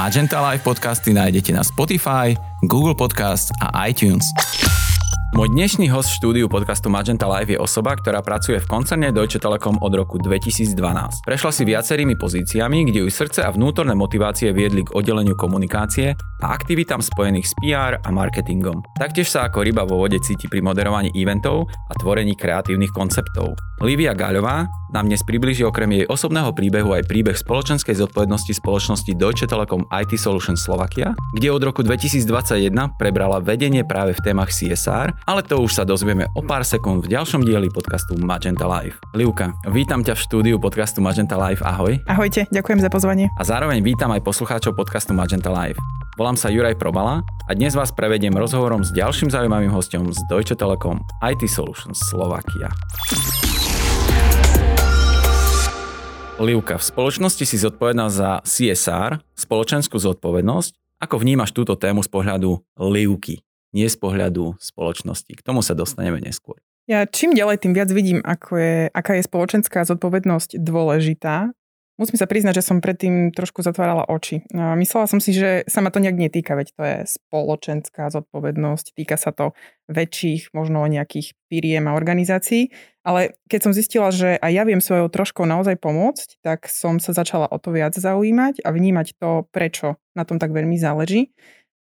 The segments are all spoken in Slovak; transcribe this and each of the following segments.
Magenta Live podcasty nájdete na Spotify, Google Podcast a iTunes. Môj dnešný host v štúdiu podcastu Magenta Live je osoba, ktorá pracuje v koncerne Deutsche Telekom od roku 2012. Prešla si viacerými pozíciami, kde ju srdce a vnútorné motivácie viedli k oddeleniu komunikácie a aktivitám spojených s PR a marketingom. Taktiež sa ako ryba vo vode cíti pri moderovaní eventov a tvorení kreatívnych konceptov. Livia Gaľová nám dnes približí okrem jej osobného príbehu aj príbeh spoločenskej zodpovednosti spoločnosti Deutsche Telekom IT Solutions Slovakia, kde od roku 2021 prebrala vedenie práve v témach CSR ale to už sa dozvieme o pár sekúnd v ďalšom dieli podcastu Magenta Live. Livka, vítam ťa v štúdiu podcastu Magenta Live, ahoj. Ahojte, ďakujem za pozvanie. A zároveň vítam aj poslucháčov podcastu Magenta Live. Volám sa Juraj Probala a dnes vás prevediem rozhovorom s ďalším zaujímavým hostom z Deutsche Telekom IT Solutions Slovakia. Livka, v spoločnosti si zodpovedná za CSR, spoločenskú zodpovednosť. Ako vnímaš túto tému z pohľadu Livky? Nie z pohľadu spoločnosti. K tomu sa dostaneme neskôr. Ja čím ďalej, tým viac vidím, ako je, aká je spoločenská zodpovednosť dôležitá. Musím sa priznať, že som predtým trošku zatvárala oči. Myslela som si, že sa ma to nejak netýka, veď to je spoločenská zodpovednosť, týka sa to väčších, možno nejakých firiem a organizácií, ale keď som zistila, že aj ja viem svojou troškou naozaj pomôcť, tak som sa začala o to viac zaujímať a vnímať to, prečo na tom tak veľmi záleží.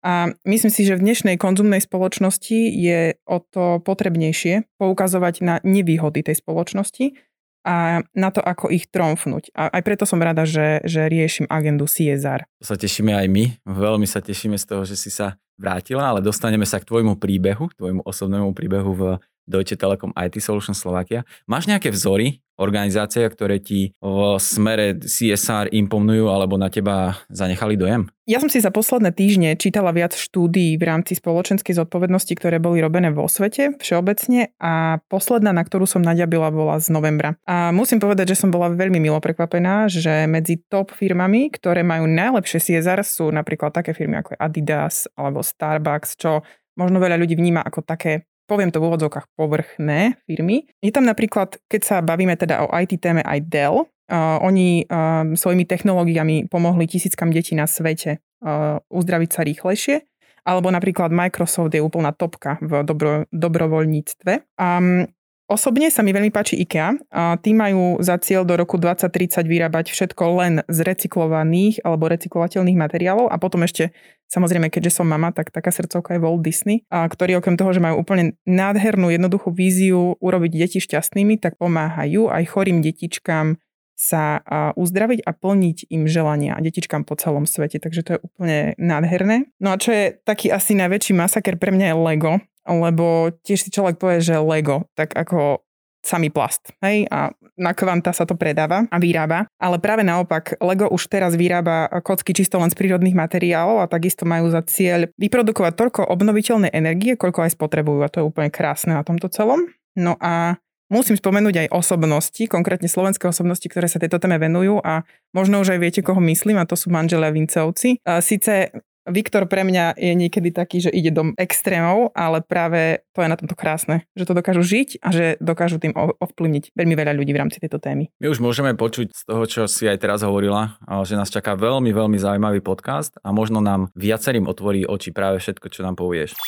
A myslím si, že v dnešnej konzumnej spoločnosti je o to potrebnejšie poukazovať na nevýhody tej spoločnosti a na to, ako ich tromfnúť. A aj preto som rada, že, že riešim agendu CSR. To sa tešíme aj my. Veľmi sa tešíme z toho, že si sa vrátila, ale dostaneme sa k tvojmu príbehu, tvojmu osobnému príbehu v Deutsche Telekom IT Solutions Slovakia. Máš nejaké vzory organizácie, ktoré ti v smere CSR imponujú alebo na teba zanechali dojem? Ja som si za posledné týždne čítala viac štúdií v rámci spoločenskej zodpovednosti, ktoré boli robené vo svete všeobecne a posledná, na ktorú som naďabila, bola z novembra. A musím povedať, že som bola veľmi milo prekvapená, že medzi top firmami, ktoré majú najlepšie CSR sú napríklad také firmy ako Adidas alebo Starbucks, čo možno veľa ľudí vníma ako také poviem to v úvodzovkách, povrchné firmy. Je tam napríklad, keď sa bavíme teda o IT téme, aj Dell. Uh, oni uh, svojimi technológiami pomohli tisíckam detí na svete uh, uzdraviť sa rýchlejšie. Alebo napríklad Microsoft je úplná topka v dobro, dobrovoľníctve. Um, Osobne sa mi veľmi páči IKEA. A tí majú za cieľ do roku 2030 vyrábať všetko len z recyklovaných alebo recyklovateľných materiálov a potom ešte, samozrejme, keďže som mama, tak taká srdcovka je Walt Disney, a ktorý okrem toho, že majú úplne nádhernú, jednoduchú víziu urobiť deti šťastnými, tak pomáhajú aj chorým detičkám sa uzdraviť a plniť im želania detičkám po celom svete. Takže to je úplne nádherné. No a čo je taký asi najväčší masaker pre mňa je Lego, lebo tiež si človek povie, že Lego, tak ako samý plast. Hej? A na kvanta sa to predáva a vyrába. Ale práve naopak, Lego už teraz vyrába kocky čisto len z prírodných materiálov a takisto majú za cieľ vyprodukovať toľko obnoviteľnej energie, koľko aj spotrebujú. A to je úplne krásne na tomto celom. No a musím spomenúť aj osobnosti, konkrétne slovenské osobnosti, ktoré sa tejto téme venujú a možno už aj viete, koho myslím, a to sú manželia Vincovci. Sice Viktor pre mňa je niekedy taký, že ide do extrémov, ale práve to je na tomto krásne, že to dokážu žiť a že dokážu tým ovplyvniť veľmi veľa ľudí v rámci tejto témy. My už môžeme počuť z toho, čo si aj teraz hovorila, že nás čaká veľmi, veľmi zaujímavý podcast a možno nám viacerým otvorí oči práve všetko, čo nám povieš.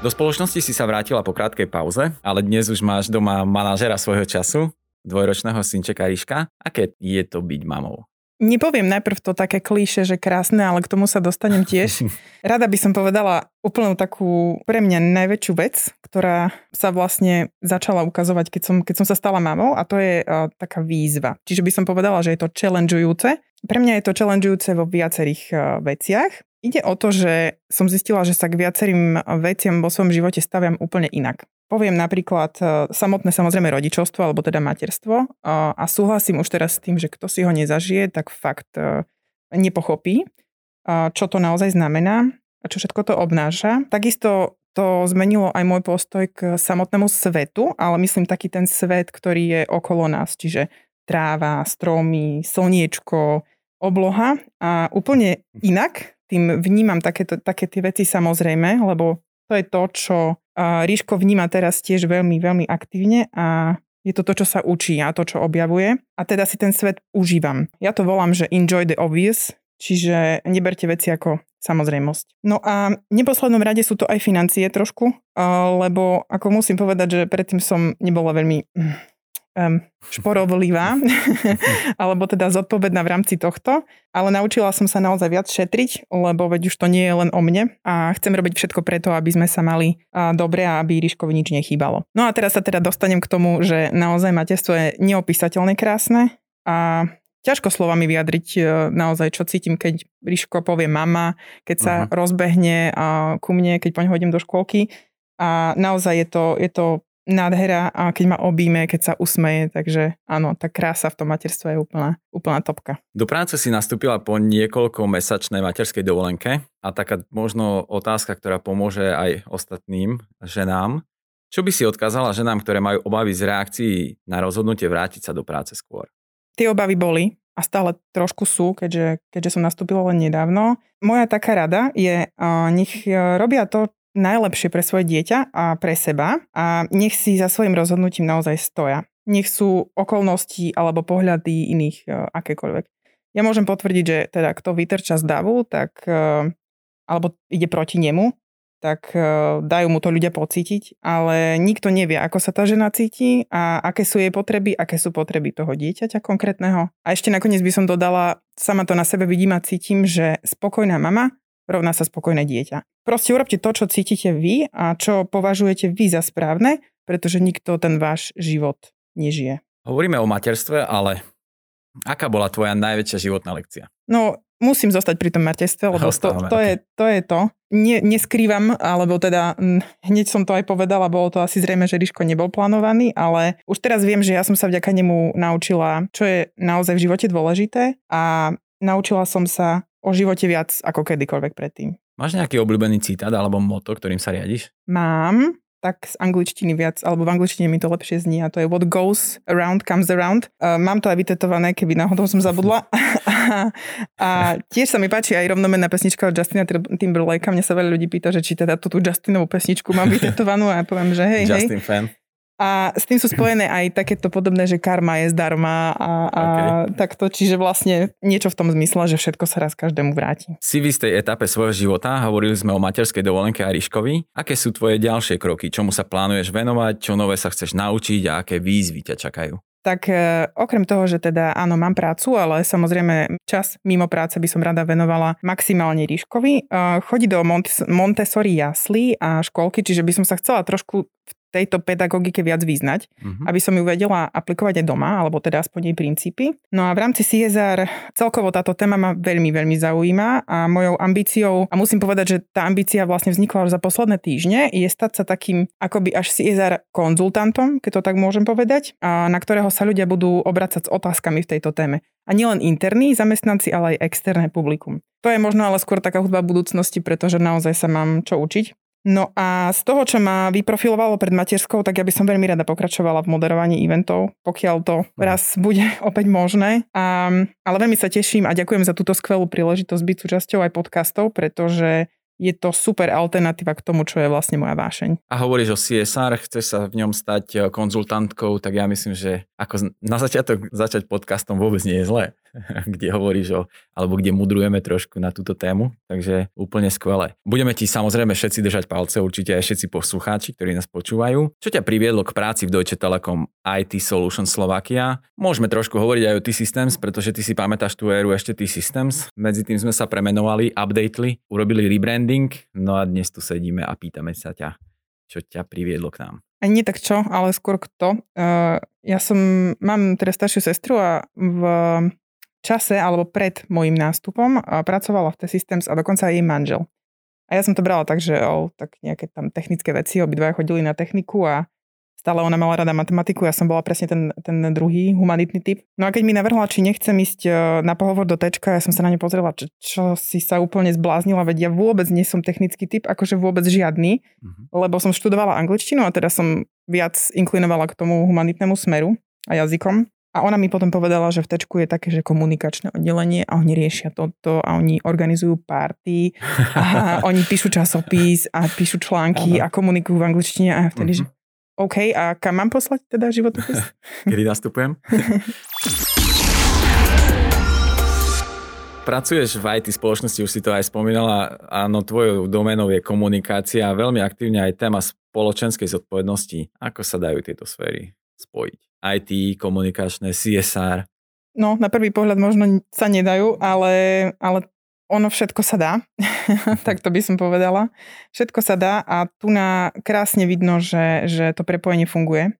Do spoločnosti si sa vrátila po krátkej pauze, ale dnes už máš doma manažera svojho času, dvojročného synčeka Ríška. Aké je to byť mamou? Nepoviem najprv to také klíše, že krásne, ale k tomu sa dostanem tiež. Rada by som povedala úplnú takú pre mňa najväčšiu vec, ktorá sa vlastne začala ukazovať, keď som, keď som sa stala mamou a to je uh, taká výzva. Čiže by som povedala, že je to challengeujúce. Pre mňa je to challengeujúce vo viacerých uh, veciach. Ide o to, že som zistila, že sa k viacerým veciam vo svojom živote staviam úplne inak. Poviem napríklad e, samotné samozrejme rodičovstvo alebo teda materstvo a súhlasím už teraz s tým, že kto si ho nezažije, tak fakt e, nepochopí, čo to naozaj znamená a čo všetko to obnáša. Takisto to zmenilo aj môj postoj k samotnému svetu, ale myslím taký ten svet, ktorý je okolo nás, čiže tráva, stromy, slniečko, obloha a úplne inak tým vnímam takéto, také tie veci samozrejme, lebo to je to, čo Ríško vníma teraz tiež veľmi, veľmi aktívne a Je to to, čo sa učí a to, čo objavuje. A teda si ten svet užívam. Ja to volám, že enjoy the obvious, čiže neberte veci ako samozrejmosť. No a v neposlednom rade sú to aj financie trošku, lebo ako musím povedať, že predtým som nebola veľmi um, šporovlivá, alebo teda zodpovedná v rámci tohto, ale naučila som sa naozaj viac šetriť, lebo veď už to nie je len o mne a chcem robiť všetko preto, aby sme sa mali dobre a aby Ríškovi nič nechýbalo. No a teraz sa teda dostanem k tomu, že naozaj materstvo je neopísateľne krásne a ťažko slovami vyjadriť uh, naozaj, čo cítim, keď Ríško povie mama, keď sa uh-huh. rozbehne ku mne, keď poň hodím do škôlky. A naozaj je to, je to nádhera a keď ma obíme, keď sa usmeje, takže áno, tá krása v tom materstve je úplná, úplná topka. Do práce si nastúpila po niekoľko mesačnej materskej dovolenke a taká možno otázka, ktorá pomôže aj ostatným ženám. Čo by si odkázala ženám, ktoré majú obavy z reakcií na rozhodnutie vrátiť sa do práce skôr? Tie obavy boli a stále trošku sú, keďže, keďže som nastúpila len nedávno. Moja taká rada je, nech robia to, najlepšie pre svoje dieťa a pre seba a nech si za svojim rozhodnutím naozaj stoja. Nech sú okolnosti alebo pohľady iných e, akékoľvek. Ja môžem potvrdiť, že teda kto vytrča z davu, tak, e, alebo ide proti nemu, tak e, dajú mu to ľudia pocítiť, ale nikto nevie, ako sa tá žena cíti a aké sú jej potreby, aké sú potreby toho dieťaťa konkrétneho. A ešte nakoniec by som dodala, sama to na sebe vidím a cítim, že spokojná mama rovná sa spokojné dieťa. Proste urobte to, čo cítite vy a čo považujete vy za správne, pretože nikto ten váš život nežije. Hovoríme o materstve, ale aká bola tvoja najväčšia životná lekcia? No, musím zostať pri tom materstve, lebo to, to, je, to je to. Nie, neskrývam, alebo teda hneď som to aj povedala, bolo to asi zrejme, že Ríško nebol plánovaný, ale už teraz viem, že ja som sa vďaka nemu naučila, čo je naozaj v živote dôležité a naučila som sa o živote viac ako kedykoľvek predtým. Máš nejaký obľúbený citát alebo moto, ktorým sa riadiš? Mám, tak z angličtiny viac, alebo v angličtine mi to lepšie znie a to je what goes around comes around. Uh, mám to aj vytetované, keby náhodou som zabudla. a tiež sa mi páči aj rovnomenná pesnička od Justina Timberlakea. Mne sa veľa ľudí pýta, že či teda tú, tú Justinovú pesničku mám vytetovanú a ja poviem, že hej, Justin hej. fan. A s tým sú spojené aj takéto podobné, že karma je zdarma a, a okay. takto, čiže vlastne niečo v tom zmysle, že všetko sa raz každému vráti. Si v istej etape svojho života, hovorili sme o materskej dovolenke a Ríškovi. Aké sú tvoje ďalšie kroky? Čomu sa plánuješ venovať? Čo nové sa chceš naučiť a aké výzvy ťa čakajú? tak e, okrem toho, že teda áno, mám prácu, ale samozrejme čas mimo práce by som rada venovala maximálne Ríškovi. E, chodí do Montessori jasly a školky, čiže by som sa chcela trošku tejto pedagogike viac vyznať, uh-huh. aby som ju vedela aplikovať aj doma, alebo teda aspoň jej princípy. No a v rámci CSR celkovo táto téma ma veľmi, veľmi zaujíma a mojou ambíciou, a musím povedať, že tá ambícia vlastne vznikla už za posledné týždne, je stať sa takým akoby až CSR konzultantom, keď to tak môžem povedať, a na ktorého sa ľudia budú obracať s otázkami v tejto téme. A nielen interní zamestnanci, ale aj externé publikum. To je možno ale skôr taká hudba budúcnosti, pretože naozaj sa mám čo učiť. No a z toho, čo ma vyprofilovalo pred materskou, tak ja by som veľmi rada pokračovala v moderovaní eventov, pokiaľ to mhm. raz bude opäť možné. A, ale veľmi sa teším a ďakujem za túto skvelú príležitosť byť súčasťou aj podcastov, pretože je to super alternatíva k tomu, čo je vlastne moja vášeň. A hovoríš o CSR, chceš sa v ňom stať e, konzultantkou, tak ja myslím, že ako na začiatok začať podcastom vôbec nie je zlé, kde hovoríš o, alebo kde mudrujeme trošku na túto tému, takže úplne skvelé. Budeme ti samozrejme všetci držať palce, určite aj všetci poslucháči, ktorí nás počúvajú. Čo ťa priviedlo k práci v Deutsche Telekom IT Solution Slovakia? Môžeme trošku hovoriť aj o T-Systems, pretože ty si pamätáš tú éru ešte T-Systems. Medzi tým sme sa premenovali, updateli, urobili rebrand branding, no a dnes tu sedíme a pýtame sa ťa, čo ťa priviedlo k nám. Ani nie tak čo, ale skôr kto. Uh, ja som, mám teda staršiu sestru a v čase alebo pred môjim nástupom pracovala v T-Systems a dokonca jej manžel. A ja som to brala tak, že oh, tak nejaké tam technické veci, obidvaja chodili na techniku a stále ona mala rada matematiku, ja som bola presne ten, ten druhý humanitný typ. No a keď mi navrhla, či nechcem ísť e, na pohovor do tečka, ja som sa na ne pozrela, čo, čo si sa úplne zbláznila, veď ja vôbec nie som technický typ, akože vôbec žiadny, uh-huh. lebo som študovala angličtinu a teda som viac inklinovala k tomu humanitnému smeru a jazykom. A ona mi potom povedala, že v Tečku je také, že komunikačné oddelenie a oni riešia toto a oni organizujú party a oni píšu časopis a píšu články a komunikujú v angličtine a vtedy, uh-huh. že OK, a kam mám poslať teda životopis? Kedy nastupujem? Pracuješ v IT spoločnosti, už si to aj spomínala, áno, tvojou domenou je komunikácia a veľmi aktívne aj téma spoločenskej zodpovednosti. Ako sa dajú tieto sféry spojiť? IT, komunikačné, CSR? No, na prvý pohľad možno sa nedajú, ale, ale ono všetko sa dá, tak to by som povedala. Všetko sa dá a tu na krásne vidno, že, že to prepojenie funguje,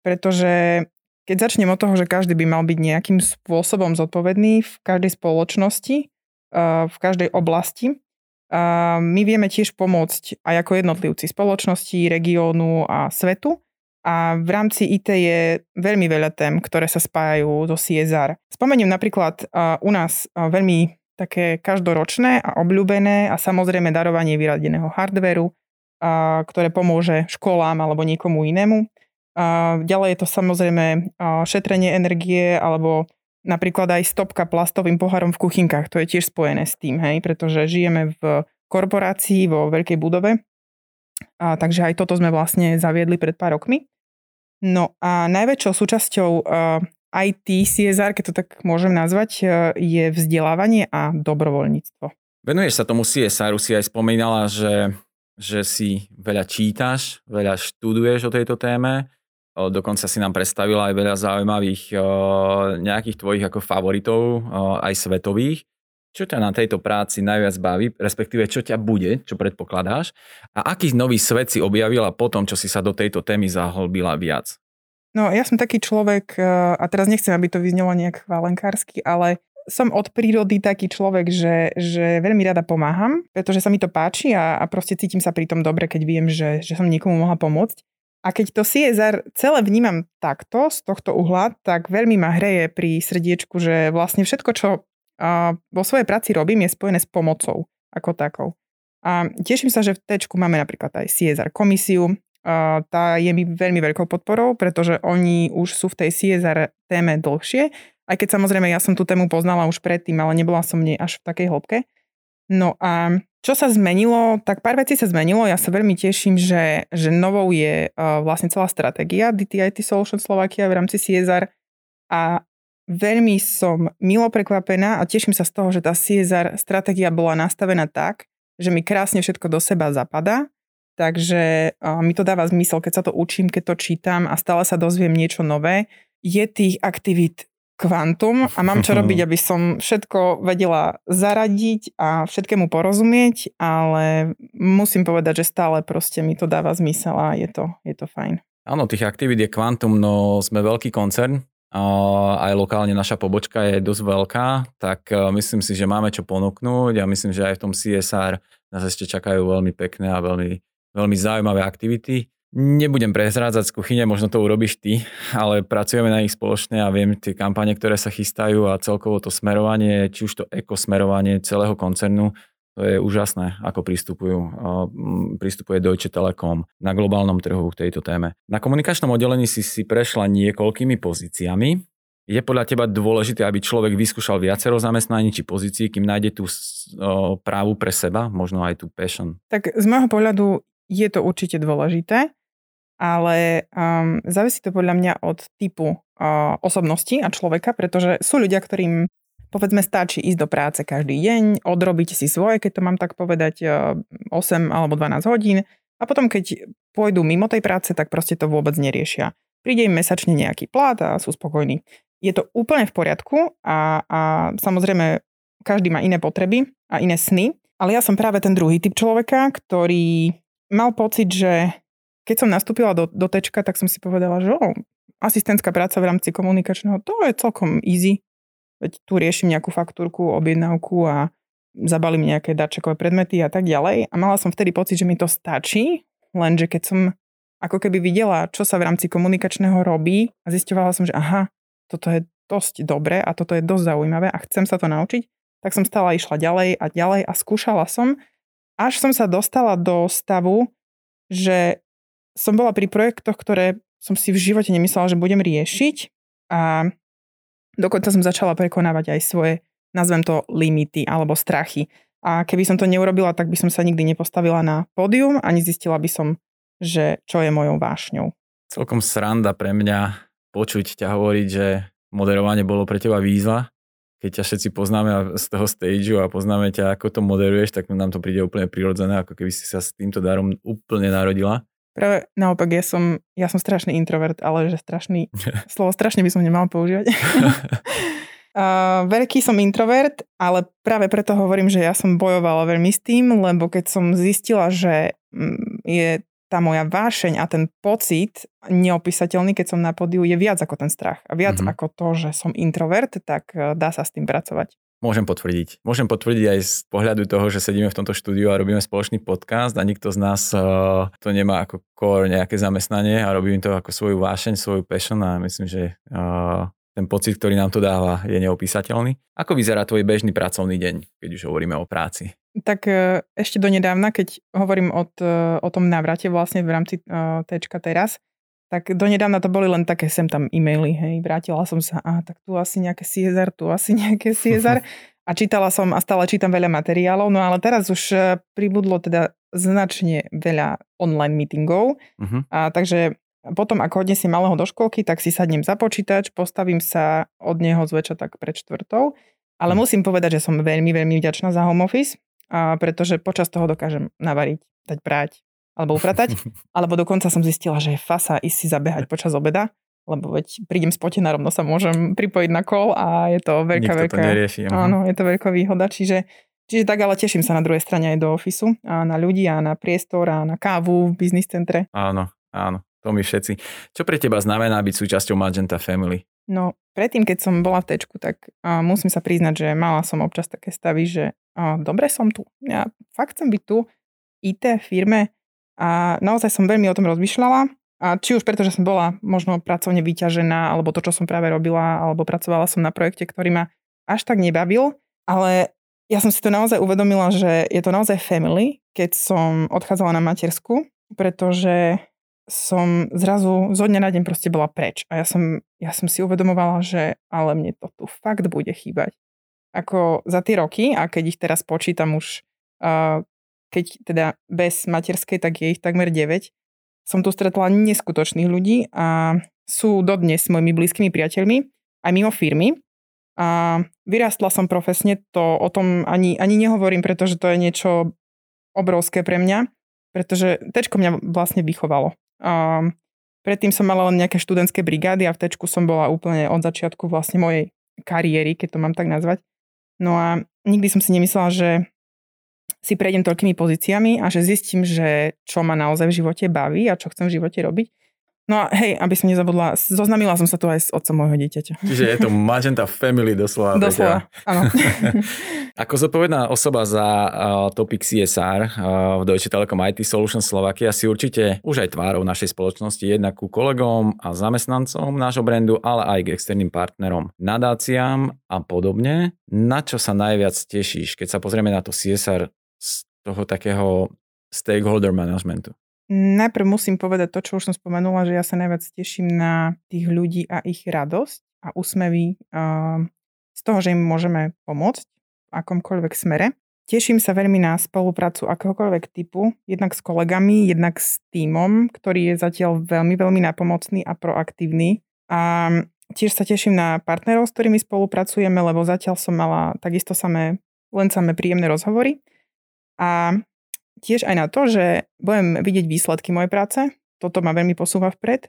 pretože keď začnem od toho, že každý by mal byť nejakým spôsobom zodpovedný v každej spoločnosti, eh, v každej oblasti, eh, my vieme tiež pomôcť aj ako jednotlivci spoločnosti, regiónu a svetu. A v rámci IT je veľmi veľa tém, ktoré sa spájajú do CSR. Spomeniem napríklad eh, u nás veľmi také každoročné a obľúbené a samozrejme darovanie vyradeného hardveru, a, ktoré pomôže školám alebo niekomu inému. A ďalej je to samozrejme šetrenie energie alebo napríklad aj stopka plastovým pohárom v kuchynkách. To je tiež spojené s tým, hej, pretože žijeme v korporácii vo veľkej budove. A, takže aj toto sme vlastne zaviedli pred pár rokmi. No a najväčšou súčasťou IT CSR, keď to tak môžem nazvať, e, je vzdelávanie a dobrovoľníctvo. Venuješ sa tomu CSR, si aj spomínala, že, že si veľa čítaš, veľa študuješ o tejto téme, dokonca si nám predstavila aj veľa zaujímavých nejakých tvojich ako favoritov, aj svetových. Čo ťa na tejto práci najviac baví, respektíve čo ťa bude, čo predpokladáš a aký nový svet si objavila po tom, čo si sa do tejto témy zahlbila viac? No ja som taký človek, e, a teraz nechcem, aby to vyznelo nejak chválenkársky, ale som od prírody taký človek, že, že veľmi rada pomáham, pretože sa mi to páči a, a proste cítim sa pri tom dobre, keď viem, že, že som niekomu mohla pomôcť. A keď to CSR celé vnímam takto, z tohto uhla, tak veľmi ma hreje pri srdiečku, že vlastne všetko, čo uh, vo svojej práci robím, je spojené s pomocou ako takou. A teším sa, že v Tečku máme napríklad aj CSR komisiu, tá je mi veľmi veľkou podporou, pretože oni už sú v tej CSR téme dlhšie, aj keď samozrejme ja som tú tému poznala už predtým, ale nebola som nej až v takej hĺbke. No a čo sa zmenilo, tak pár vecí sa zmenilo. Ja sa veľmi teším, že, že novou je uh, vlastne celá stratégia DTIT Solution Slovakia v rámci CSR a veľmi som milo prekvapená a teším sa z toho, že tá CSR stratégia bola nastavená tak, že mi krásne všetko do seba zapadá Takže mi to dáva zmysel, keď sa to učím, keď to čítam a stále sa dozviem niečo nové. Je tých aktivít kvantum a mám čo robiť, aby som všetko vedela zaradiť a všetkému porozumieť, ale musím povedať, že stále proste mi to dáva zmysel a je to, je to fajn. Áno, tých aktivít je kvantum, no sme veľký koncern, aj lokálne naša pobočka je dosť veľká, tak e, myslím si, že máme čo ponúknuť a myslím, že aj v tom CSR nás ešte čakajú veľmi pekné a veľmi veľmi zaujímavé aktivity. Nebudem prezrádzať z kuchyne, možno to urobíš ty, ale pracujeme na nich spoločne a viem tie kampane, ktoré sa chystajú a celkovo to smerovanie, či už to ekosmerovanie celého koncernu, to je úžasné, ako pristupujú, pristupuje Deutsche Telekom na globálnom trhu k tejto téme. Na komunikačnom oddelení si si prešla niekoľkými pozíciami. Je podľa teba dôležité, aby človek vyskúšal viacero zamestnaní či pozícií, kým nájde tú právu pre seba, možno aj tú passion? Tak z môjho pohľadu je to určite dôležité, ale um, závisí to podľa mňa od typu uh, osobnosti a človeka, pretože sú ľudia, ktorým povedzme stačí ísť do práce každý deň, odrobiť si svoje, keď to mám tak povedať, uh, 8 alebo 12 hodín a potom keď pôjdu mimo tej práce, tak proste to vôbec neriešia. Príde im mesačne nejaký plat a sú spokojní. Je to úplne v poriadku a, a samozrejme každý má iné potreby a iné sny, ale ja som práve ten druhý typ človeka, ktorý mal pocit, že keď som nastúpila do, do tečka, tak som si povedala, že oh, asistentská práca v rámci komunikačného, to je celkom easy. Veď tu riešim nejakú faktúrku, objednávku a zabalím nejaké darčekové predmety a tak ďalej. A mala som vtedy pocit, že mi to stačí, lenže keď som ako keby videla, čo sa v rámci komunikačného robí a zistovala som, že aha, toto je dosť dobré a toto je dosť zaujímavé a chcem sa to naučiť, tak som stále išla ďalej a ďalej a skúšala som až som sa dostala do stavu, že som bola pri projektoch, ktoré som si v živote nemyslela, že budem riešiť a dokonca som začala prekonávať aj svoje, nazvem to, limity alebo strachy. A keby som to neurobila, tak by som sa nikdy nepostavila na pódium ani zistila by som, že čo je mojou vášňou. celkom sranda pre mňa počuť ťa hovoriť, že moderovanie bolo pre teba výzva. Keď ťa všetci poznáme z toho stageu a poznáme ťa, ako to moderuješ, tak nám to príde úplne prirodzené, ako keby si sa s týmto darom úplne narodila. Práve naopak, ja som, ja som strašný introvert, ale že strašný, slovo strašne by som nemal používať. Uh, veľký som introvert, ale práve preto hovorím, že ja som bojovala veľmi s tým, lebo keď som zistila, že mm, je tá moja vášeň a ten pocit neopísateľný, keď som na podiu, je viac ako ten strach. A viac mm-hmm. ako to, že som introvert, tak e, dá sa s tým pracovať. Môžem potvrdiť. Môžem potvrdiť aj z pohľadu toho, že sedíme v tomto štúdiu a robíme spoločný podcast a nikto z nás uh, to nemá ako core nejaké zamestnanie a robím to ako svoju vášeň, svoju passion a myslím, že uh, ten pocit, ktorý nám to dáva, je neopísateľný. Ako vyzerá tvoj bežný pracovný deň, keď už hovoríme o práci? Tak e, ešte donedávna, keď hovorím od, e, o tom návrate vlastne v rámci uh, Tčka teraz, tak donedávna to boli len také sem tam e-maily, hej, vrátila som sa, a tak tu asi nejaké Ciezar, tu asi nejaké Ciezar a čítala som a stále čítam veľa materiálov, no ale teraz už pribudlo teda značne veľa online meetingov, uh-huh. a takže potom, ako odnesiem malého do školky, tak si sadnem za počítač, postavím sa od neho zväčša tak pred štvrtou, ale hm. musím povedať, že som veľmi, veľmi vďačná za home office, a pretože počas toho dokážem navariť, dať prať alebo upratať. alebo dokonca som zistila, že je fasa ísť si zabehať počas obeda, lebo veď prídem spotená, rovno sa môžem pripojiť na kol a je to veľká, Nikto veľká... To nerieši, áno, je to veľká výhoda, čiže Čiže tak, ale teším sa na druhej strane aj do ofisu a na ľudí a na priestor a na kávu v biznis centre. Áno, áno, to my všetci. Čo pre teba znamená byť súčasťou Magenta Family? No, predtým, keď som bola v tečku, tak uh, musím sa priznať, že mala som občas také stavy, že uh, dobre som tu. Ja fakt chcem byť tu, IT firme a naozaj som veľmi o tom rozmýšľala. A či už preto, že som bola možno pracovne vyťažená, alebo to, čo som práve robila, alebo pracovala som na projekte, ktorý ma až tak nebavil, ale ja som si to naozaj uvedomila, že je to naozaj family, keď som odchádzala na matersku, pretože som zrazu zo dňa na deň proste bola preč. A ja som, ja som si uvedomovala, že ale mne to tu fakt bude chýbať ako za tie roky a keď ich teraz počítam už, keď teda bez materskej, tak je ich takmer 9, som tu stretla neskutočných ľudí a sú dodnes mojimi blízkymi priateľmi, aj mimo firmy. A vyrástla som profesne, to o tom ani, ani nehovorím, pretože to je niečo obrovské pre mňa, pretože tečko mňa vlastne vychovalo. Predtým som mala len nejaké študentské brigády a v tečku som bola úplne od začiatku vlastne mojej kariéry, keď to mám tak nazvať. No a nikdy som si nemyslela, že si prejdem toľkými pozíciami a že zistím, že čo ma naozaj v živote baví a čo chcem v živote robiť. No a hej, aby som nezabudla, zoznamila som sa tu aj s otcom môjho dieťaťa. Čiže je to Magenta Family doslova. Doslova, áno. Ako zodpovedná osoba za uh, topic CSR uh, v Deutsche Telekom IT Solutions Slovakia si určite už aj tvárou našej spoločnosti jednak ku kolegom a zamestnancom nášho brandu, ale aj k externým partnerom, nadáciám a podobne. Na čo sa najviac tešíš, keď sa pozrieme na to CSR z toho takého stakeholder managementu? Najprv musím povedať to, čo už som spomenula, že ja sa najviac teším na tých ľudí a ich radosť a úsmevy uh, z toho, že im môžeme pomôcť v akomkoľvek smere. Teším sa veľmi na spoluprácu akéhokoľvek typu, jednak s kolegami, jednak s týmom, ktorý je zatiaľ veľmi, veľmi napomocný a proaktívny. A tiež sa teším na partnerov, s ktorými spolupracujeme, lebo zatiaľ som mala takisto samé, len samé príjemné rozhovory. A tiež aj na to, že budem vidieť výsledky mojej práce. Toto ma veľmi posúva vpred.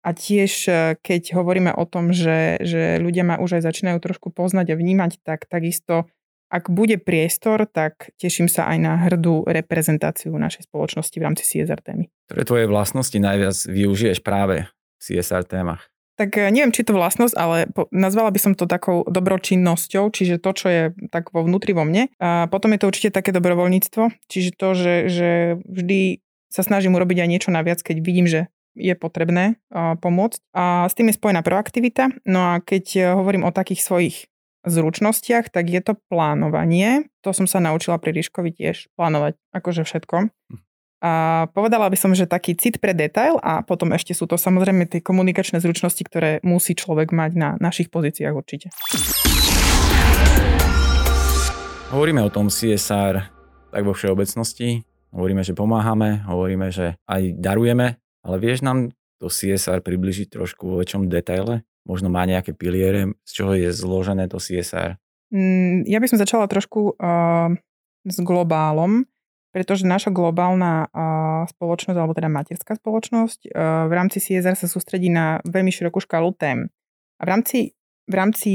A tiež, e, keď hovoríme o tom, že, že ľudia ma už aj začínajú trošku poznať a vnímať, tak takisto, ak bude priestor, tak teším sa aj na hrdú reprezentáciu našej spoločnosti v rámci CSR témy. Ktoré tvoje vlastnosti najviac využiješ práve v CSR témach? Tak eh, neviem, či to vlastnosť, ale po, nazvala by som to takou dobročinnosťou, čiže to, čo je tak vo vnútri vo mne. A potom je to určite také dobrovoľníctvo, čiže to, že, že vždy sa snažím urobiť aj niečo naviac, keď vidím, že je potrebné uh, pomôcť. A s tým je spojená proaktivita. No a keď eh, hovorím o takých svojich zručnostiach, tak je to plánovanie. To som sa naučila pri Ríškovi tiež plánovať akože všetko. A povedala by som, že taký cit pre detail a potom ešte sú to samozrejme tie komunikačné zručnosti, ktoré musí človek mať na našich pozíciách určite. Hovoríme o tom CSR tak vo všeobecnosti. Hovoríme, že pomáhame, hovoríme, že aj darujeme, ale vieš nám to CSR približiť trošku vo väčšom detaile? Možno má nejaké piliere, z čoho je zložené to CSR? Mm, ja by som začala trošku uh, s globálom, pretože naša globálna spoločnosť, alebo teda materská spoločnosť, v rámci CSR sa sústredí na veľmi širokú škálu tém. A v rámci, v rámci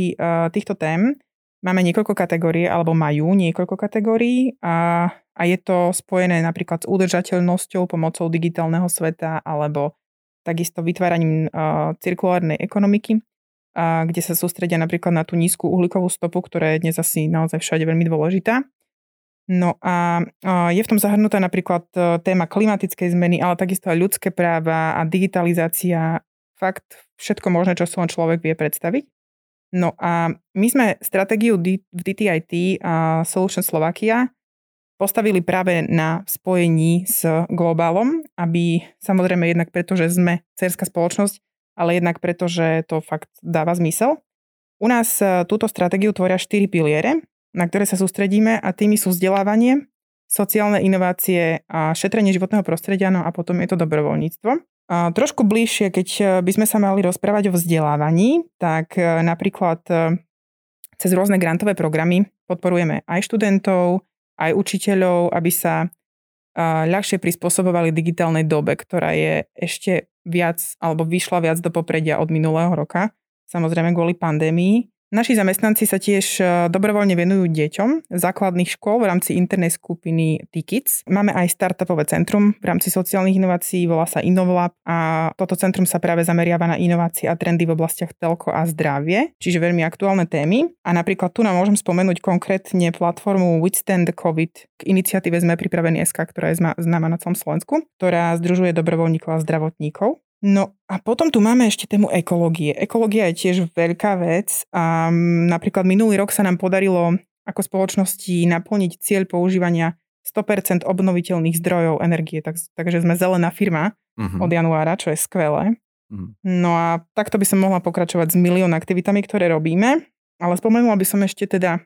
týchto tém máme niekoľko kategórií, alebo majú niekoľko kategórií a, a je to spojené napríklad s udržateľnosťou pomocou digitálneho sveta alebo takisto vytváraním cirkulárnej ekonomiky, kde sa sústredia napríklad na tú nízku uhlíkovú stopu, ktorá je dnes asi naozaj všade veľmi dôležitá. No a je v tom zahrnutá napríklad uh, téma klimatickej zmeny, ale takisto aj ľudské práva a digitalizácia, fakt všetko možné, čo si len človek vie predstaviť. No a my sme stratégiu v DTIT a Solution Slovakia postavili práve na spojení s globálom, aby samozrejme jednak preto, že sme cerská spoločnosť, ale jednak preto, že to fakt dáva zmysel. U nás e, túto stratégiu tvoria štyri piliere, na ktoré sa sústredíme a tými sú vzdelávanie, sociálne inovácie a šetrenie životného prostredia, no a potom je to dobrovoľníctvo. A trošku bližšie, keď e, by sme sa mali rozprávať o vzdelávaní, tak e, napríklad cez rôzne grantové programy podporujeme aj študentov, aj učiteľov, aby sa ľahšie prispôsobovali digitálnej dobe, ktorá je ešte viac alebo vyšla viac do popredia od minulého roka, samozrejme kvôli pandémii. Naši zamestnanci sa tiež e, dobrovoľne venujú deťom základných škôl v rámci internej skupiny Tickets. Máme aj startupové centrum v rámci sociálnych inovácií, volá sa Innovlab a toto centrum sa práve zameriava na inovácie a trendy v oblastiach telko a zdravie, čiže veľmi aktuálne témy. A napríklad tu nám môžem spomenúť konkrétne platformu Withstand COVID k iniciatíve sme pripravení SK, ktorá je známa na celom Slovensku, ktorá združuje dobrovoľníkov a zdravotníkov. No a potom tu máme ešte tému ekológie. Ekológia je tiež veľká vec a napríklad minulý rok sa nám podarilo ako spoločnosti naplniť cieľ používania 100% obnoviteľných zdrojov energie, tak, takže sme zelená firma uh-huh. od januára, čo je skvelé. Uh-huh. No a takto by som mohla pokračovať s milión aktivitami, ktoré robíme, ale spomenula by som ešte teda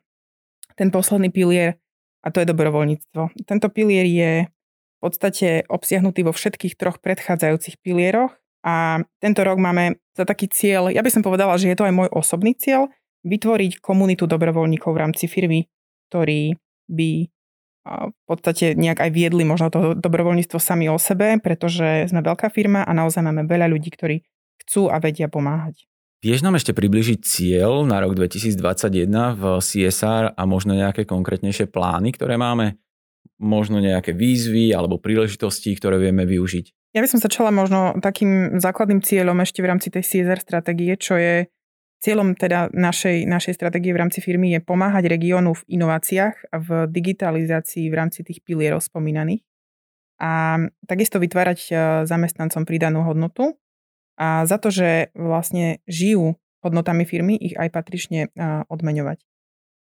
ten posledný pilier a to je dobrovoľníctvo. Tento pilier je v podstate obsiahnutý vo všetkých troch predchádzajúcich pilieroch a tento rok máme za taký cieľ, ja by som povedala, že je to aj môj osobný cieľ, vytvoriť komunitu dobrovoľníkov v rámci firmy, ktorí by v podstate nejak aj viedli možno to dobrovoľníctvo sami o sebe, pretože sme veľká firma a naozaj máme veľa ľudí, ktorí chcú a vedia pomáhať. Vieš nám ešte približiť cieľ na rok 2021 v CSR a možno nejaké konkrétnejšie plány, ktoré máme? možno nejaké výzvy alebo príležitosti, ktoré vieme využiť? Ja by som začala možno takým základným cieľom ešte v rámci tej CSR stratégie, čo je cieľom teda našej, našej stratégie v rámci firmy je pomáhať regiónu v inováciách a v digitalizácii v rámci tých pilierov spomínaných a takisto vytvárať e, zamestnancom pridanú hodnotu a za to, že vlastne žijú hodnotami firmy, ich aj patrične e, odmeňovať.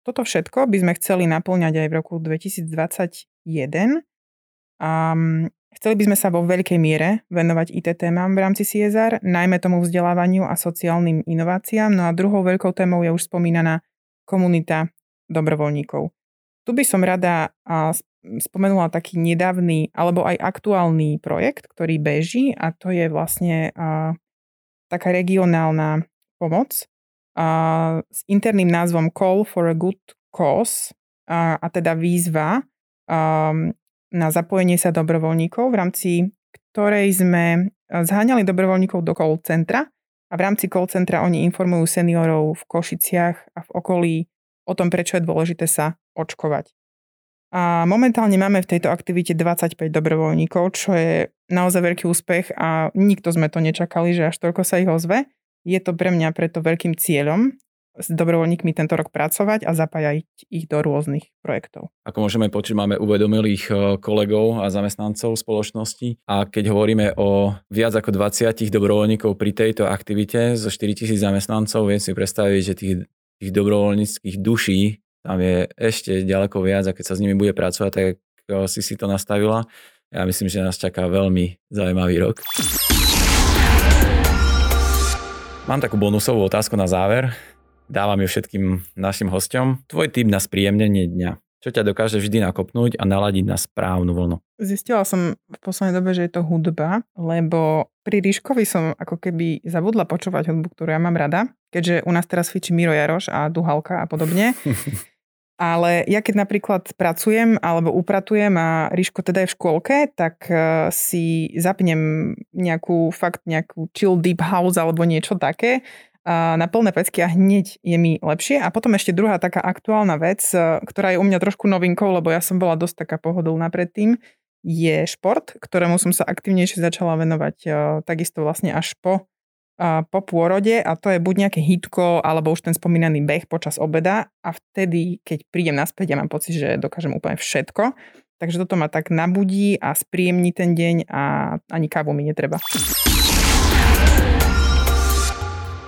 Toto všetko by sme chceli naplňať aj v roku 2021. A chceli by sme sa vo veľkej miere venovať IT témam v rámci CSR, najmä tomu vzdelávaniu a sociálnym inováciám. No a druhou veľkou témou je už spomínaná komunita dobrovoľníkov. Tu by som rada spomenula taký nedávny alebo aj aktuálny projekt, ktorý beží a to je vlastne taká regionálna pomoc s interným názvom Call for a Good Cause a, teda výzva na zapojenie sa dobrovoľníkov, v rámci ktorej sme zháňali dobrovoľníkov do call centra a v rámci call centra oni informujú seniorov v Košiciach a v okolí o tom, prečo je dôležité sa očkovať. A momentálne máme v tejto aktivite 25 dobrovoľníkov, čo je naozaj veľký úspech a nikto sme to nečakali, že až toľko sa ich ozve. Je to pre mňa preto veľkým cieľom s dobrovoľníkmi tento rok pracovať a zapájať ich do rôznych projektov. Ako môžeme počuť, máme uvedomilých e, kolegov a zamestnancov spoločnosti a keď hovoríme o viac ako 20 dobrovoľníkov pri tejto aktivite zo 4000 zamestnancov, viem si predstaviť, že tých, tých dobrovoľníckých duší tam je ešte ďaleko viac a keď sa s nimi bude pracovať, tak si si to nastavila. Ja myslím, že nás čaká veľmi zaujímavý rok. Mám takú bonusovú otázku na záver. Dávam ju všetkým našim hostom. Tvoj tip na spríjemnenie dňa. čo ťa dokáže vždy nakopnúť a naladiť na správnu vlnu? Zistila som v poslednej dobe, že je to hudba, lebo pri Ríškovi som ako keby zabudla počúvať hudbu, ktorú ja mám rada, keďže u nás teraz fičí Miro Jaroš a Duhalka a podobne. Ale ja keď napríklad pracujem alebo upratujem a Ríško teda je v škôlke, tak e, si zapnem nejakú fakt nejakú chill deep house alebo niečo také na plné pecky a hneď je mi lepšie. A potom ešte druhá taká aktuálna vec, e, ktorá je u mňa trošku novinkou, lebo ja som bola dosť taká pohodlná predtým, je šport, ktorému som sa aktivnejšie začala venovať e, takisto vlastne až po po pôrode a to je buď nejaké hitko alebo už ten spomínaný beh počas obeda a vtedy, keď prídem naspäť, ja mám pocit, že dokážem úplne všetko. Takže toto ma tak nabudí a spríjemní ten deň a ani kávu mi netreba.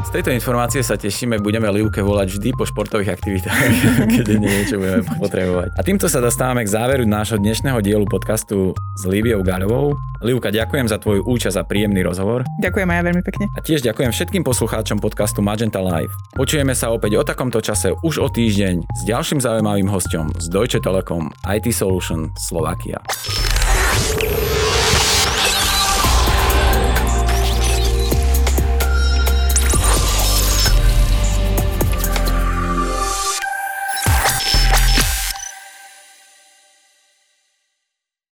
Z tejto informácie sa tešíme, budeme Livke volať vždy po športových aktivitách, keď niečo budeme potrebovať. A týmto sa dostávame k záveru nášho dnešného dielu podcastu s Liviou Gaľovou. Livka, ďakujem za tvoju účasť a príjemný rozhovor. Ďakujem aj veľmi pekne. A tiež ďakujem všetkým poslucháčom podcastu Magenta Live. Počujeme sa opäť o takomto čase už o týždeň s ďalším zaujímavým hostom z Deutsche Telekom IT Solution Slovakia.